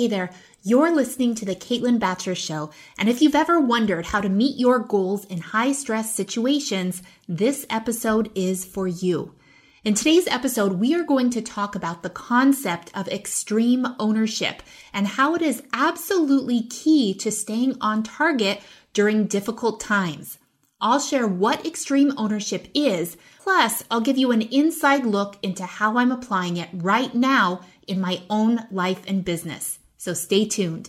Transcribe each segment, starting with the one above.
Hey there, you're listening to the Caitlin Bacher Show, and if you've ever wondered how to meet your goals in high stress situations, this episode is for you. In today's episode, we are going to talk about the concept of extreme ownership and how it is absolutely key to staying on target during difficult times. I'll share what extreme ownership is, plus, I'll give you an inside look into how I'm applying it right now in my own life and business. So stay tuned.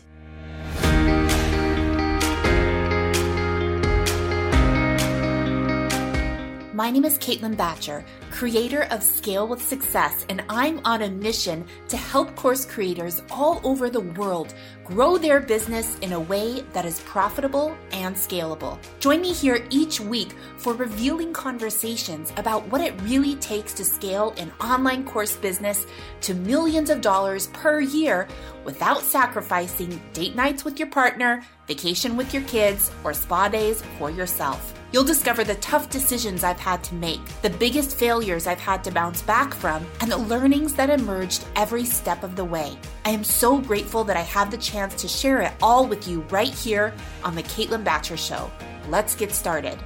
My name is Caitlin Bacher, creator of Scale with Success, and I'm on a mission to help course creators all over the world grow their business in a way that is profitable and scalable. Join me here each week for revealing conversations about what it really takes to scale an online course business to millions of dollars per year without sacrificing date nights with your partner, vacation with your kids, or spa days for yourself. You'll discover the tough decisions I've had to make, the biggest failures I've had to bounce back from, and the learnings that emerged every step of the way. I am so grateful that I have the chance to share it all with you right here on The Caitlin Bacher Show. Let's get started.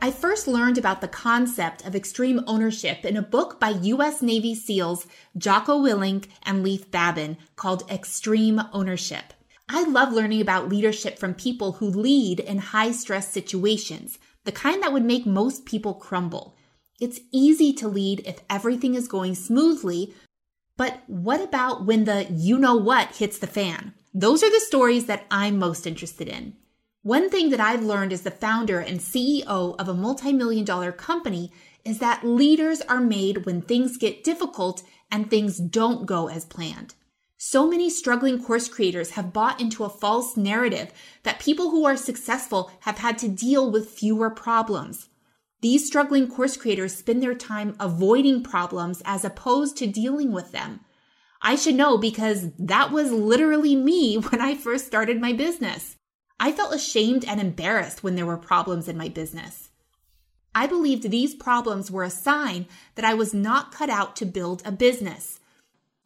I first learned about the concept of extreme ownership in a book by U.S. Navy SEALs Jocko Willink and Leif Babin called Extreme Ownership. I love learning about leadership from people who lead in high stress situations, the kind that would make most people crumble. It's easy to lead if everything is going smoothly, but what about when the you know what hits the fan? Those are the stories that I'm most interested in. One thing that I've learned as the founder and CEO of a multi million dollar company is that leaders are made when things get difficult and things don't go as planned. So many struggling course creators have bought into a false narrative that people who are successful have had to deal with fewer problems. These struggling course creators spend their time avoiding problems as opposed to dealing with them. I should know because that was literally me when I first started my business. I felt ashamed and embarrassed when there were problems in my business. I believed these problems were a sign that I was not cut out to build a business.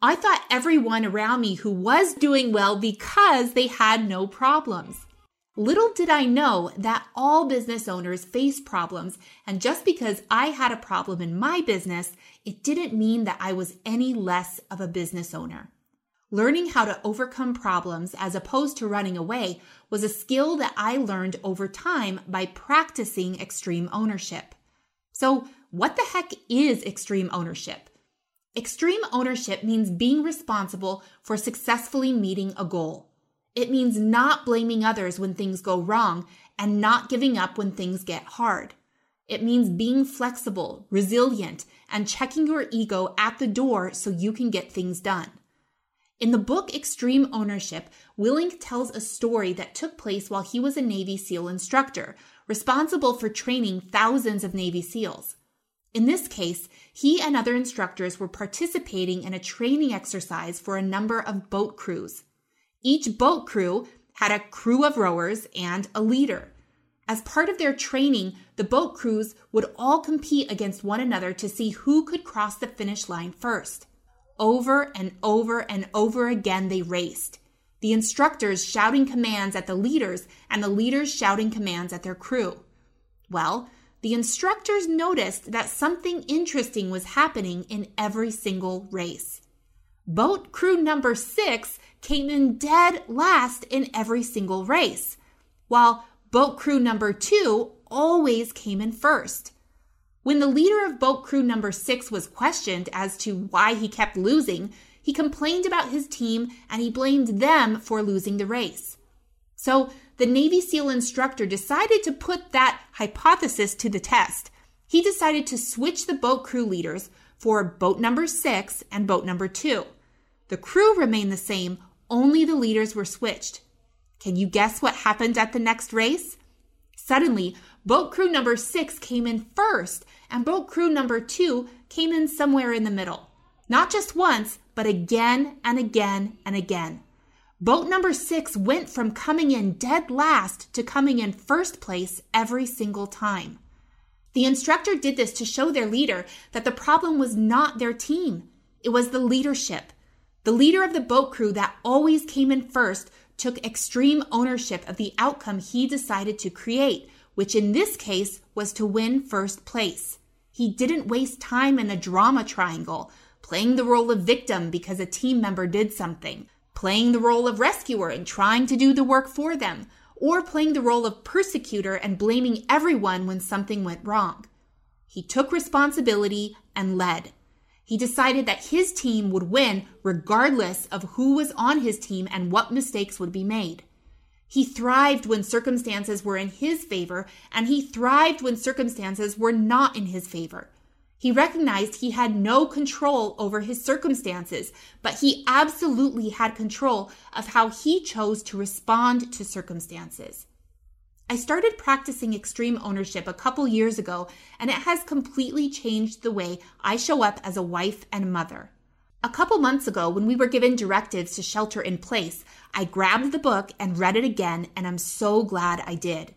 I thought everyone around me who was doing well because they had no problems. Little did I know that all business owners face problems, and just because I had a problem in my business, it didn't mean that I was any less of a business owner. Learning how to overcome problems as opposed to running away was a skill that I learned over time by practicing extreme ownership. So, what the heck is extreme ownership? Extreme ownership means being responsible for successfully meeting a goal. It means not blaming others when things go wrong and not giving up when things get hard. It means being flexible, resilient, and checking your ego at the door so you can get things done. In the book Extreme Ownership, Willink tells a story that took place while he was a Navy SEAL instructor, responsible for training thousands of Navy SEALs. In this case, he and other instructors were participating in a training exercise for a number of boat crews. Each boat crew had a crew of rowers and a leader. As part of their training, the boat crews would all compete against one another to see who could cross the finish line first. Over and over and over again, they raced. The instructors shouting commands at the leaders and the leaders shouting commands at their crew. Well, the instructors noticed that something interesting was happening in every single race. Boat crew number six came in dead last in every single race, while boat crew number two always came in first. When the leader of boat crew number six was questioned as to why he kept losing, he complained about his team and he blamed them for losing the race. So the Navy SEAL instructor decided to put that hypothesis to the test. He decided to switch the boat crew leaders for boat number six and boat number two. The crew remained the same, only the leaders were switched. Can you guess what happened at the next race? Suddenly, boat crew number six came in first, and boat crew number two came in somewhere in the middle. Not just once, but again and again and again. Boat number six went from coming in dead last to coming in first place every single time. The instructor did this to show their leader that the problem was not their team, it was the leadership. The leader of the boat crew that always came in first took extreme ownership of the outcome he decided to create, which in this case was to win first place. He didn't waste time in a drama triangle, playing the role of victim because a team member did something, playing the role of rescuer and trying to do the work for them, or playing the role of persecutor and blaming everyone when something went wrong. He took responsibility and led. He decided that his team would win regardless of who was on his team and what mistakes would be made. He thrived when circumstances were in his favor, and he thrived when circumstances were not in his favor. He recognized he had no control over his circumstances, but he absolutely had control of how he chose to respond to circumstances. I started practicing extreme ownership a couple years ago, and it has completely changed the way I show up as a wife and mother. A couple months ago, when we were given directives to shelter in place, I grabbed the book and read it again, and I'm so glad I did.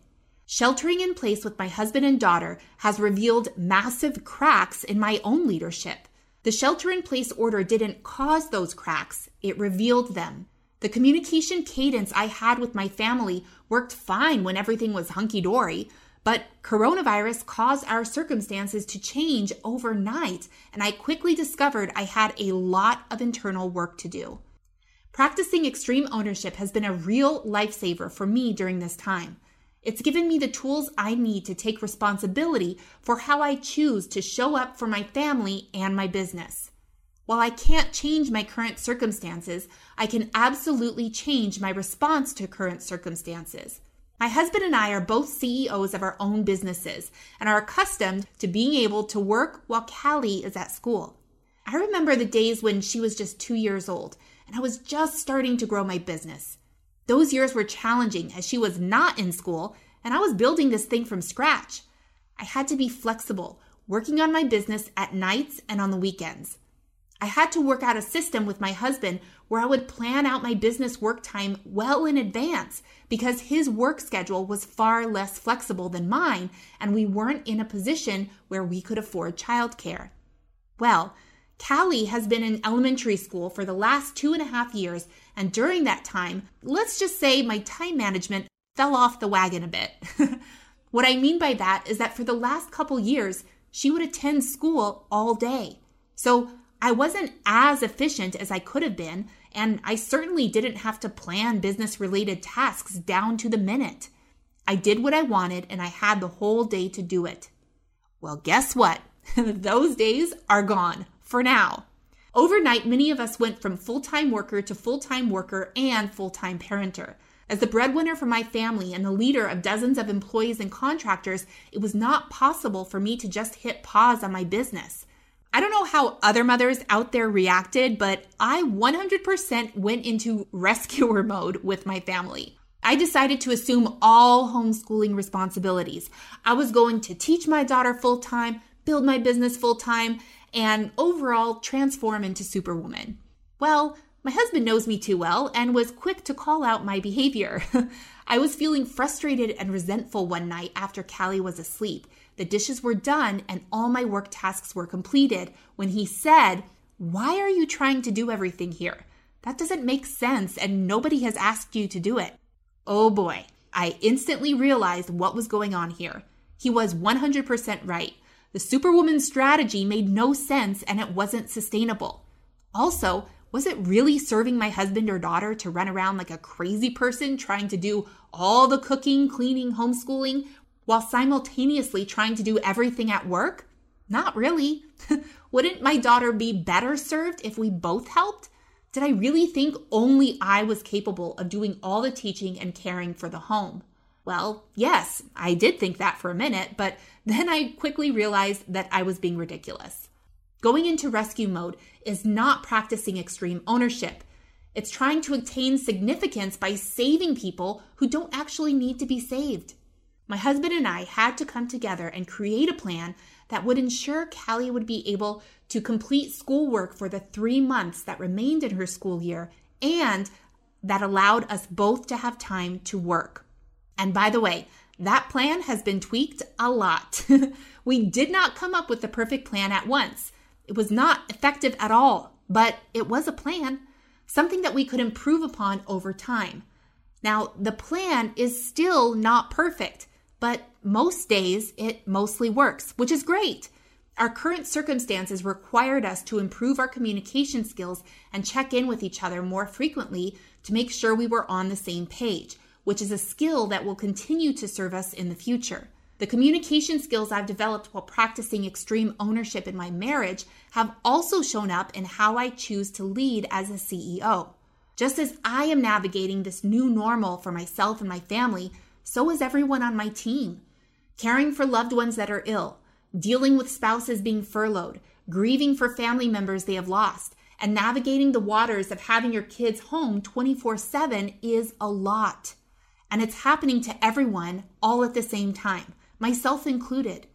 Sheltering in place with my husband and daughter has revealed massive cracks in my own leadership. The shelter in place order didn't cause those cracks, it revealed them. The communication cadence I had with my family worked fine when everything was hunky dory, but coronavirus caused our circumstances to change overnight, and I quickly discovered I had a lot of internal work to do. Practicing extreme ownership has been a real lifesaver for me during this time. It's given me the tools I need to take responsibility for how I choose to show up for my family and my business. While I can't change my current circumstances, I can absolutely change my response to current circumstances. My husband and I are both CEOs of our own businesses and are accustomed to being able to work while Callie is at school. I remember the days when she was just two years old and I was just starting to grow my business. Those years were challenging as she was not in school and I was building this thing from scratch. I had to be flexible, working on my business at nights and on the weekends. I had to work out a system with my husband where I would plan out my business work time well in advance because his work schedule was far less flexible than mine, and we weren't in a position where we could afford childcare. Well, Callie has been in elementary school for the last two and a half years, and during that time, let's just say my time management fell off the wagon a bit. what I mean by that is that for the last couple years, she would attend school all day. So I wasn't as efficient as I could have been, and I certainly didn't have to plan business related tasks down to the minute. I did what I wanted and I had the whole day to do it. Well, guess what? Those days are gone for now. Overnight, many of us went from full time worker to full time worker and full time parenter. As the breadwinner for my family and the leader of dozens of employees and contractors, it was not possible for me to just hit pause on my business. I don't know how other mothers out there reacted, but I 100% went into rescuer mode with my family. I decided to assume all homeschooling responsibilities. I was going to teach my daughter full time, build my business full time, and overall transform into Superwoman. Well, my husband knows me too well and was quick to call out my behavior. I was feeling frustrated and resentful one night after Callie was asleep the dishes were done, and all my work tasks were completed when he said, Why are you trying to do everything here? That doesn't make sense, and nobody has asked you to do it. Oh boy, I instantly realized what was going on here. He was 100% right. The Superwoman strategy made no sense and it wasn't sustainable. Also, was it really serving my husband or daughter to run around like a crazy person trying to do all the cooking, cleaning, homeschooling while simultaneously trying to do everything at work? Not really. Wouldn't my daughter be better served if we both helped? Did I really think only I was capable of doing all the teaching and caring for the home? Well, yes, I did think that for a minute, but then I quickly realized that I was being ridiculous. Going into rescue mode is not practicing extreme ownership. It's trying to attain significance by saving people who don't actually need to be saved. My husband and I had to come together and create a plan that would ensure Callie would be able to complete schoolwork for the three months that remained in her school year and that allowed us both to have time to work. And by the way, that plan has been tweaked a lot. we did not come up with the perfect plan at once. It was not effective at all, but it was a plan. something that we could improve upon over time. Now, the plan is still not perfect, but most days it mostly works, which is great. Our current circumstances required us to improve our communication skills and check in with each other more frequently to make sure we were on the same page, which is a skill that will continue to serve us in the future. The communication skills I've developed while practicing extreme ownership in my marriage have also shown up in how I choose to lead as a CEO. Just as I am navigating this new normal for myself and my family, so is everyone on my team. Caring for loved ones that are ill, dealing with spouses being furloughed, grieving for family members they have lost, and navigating the waters of having your kids home 24 7 is a lot. And it's happening to everyone all at the same time, myself included.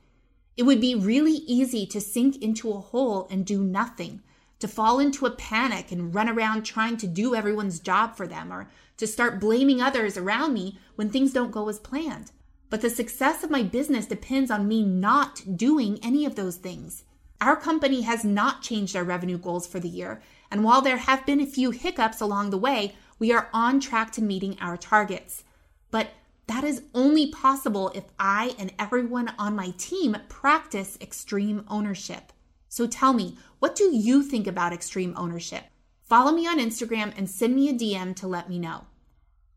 It would be really easy to sink into a hole and do nothing, to fall into a panic and run around trying to do everyone's job for them, or to start blaming others around me when things don't go as planned. But the success of my business depends on me not doing any of those things. Our company has not changed our revenue goals for the year, and while there have been a few hiccups along the way, we are on track to meeting our targets. But that is only possible if I and everyone on my team practice extreme ownership. So tell me, what do you think about extreme ownership? Follow me on Instagram and send me a DM to let me know.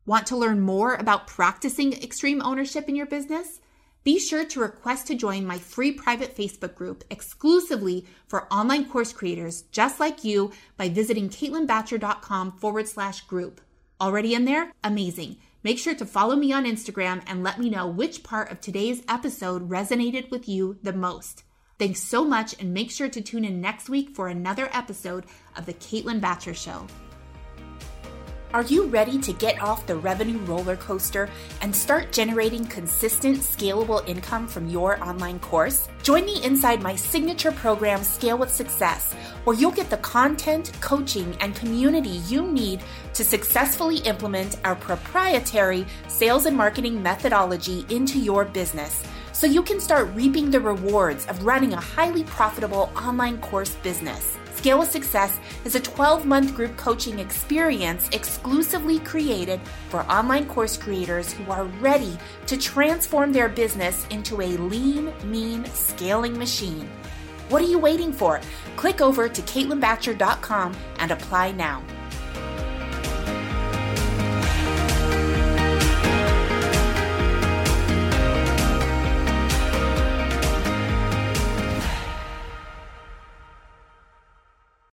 Want to learn more about practicing extreme ownership in your business? Be sure to request to join my free private Facebook group exclusively for online course creators just like you by visiting caitlinbacher.com forward slash group. Already in there? Amazing. Make sure to follow me on Instagram and let me know which part of today's episode resonated with you the most. Thanks so much and make sure to tune in next week for another episode of The Caitlin Bacher Show. Are you ready to get off the revenue roller coaster and start generating consistent, scalable income from your online course? Join me inside my signature program, Scale with Success, where you'll get the content, coaching, and community you need to successfully implement our proprietary sales and marketing methodology into your business so you can start reaping the rewards of running a highly profitable online course business. Scale with Success is a 12 month group coaching experience exclusively created for online course creators who are ready to transform their business into a lean, mean scaling machine. What are you waiting for? Click over to CaitlinBacher.com and apply now.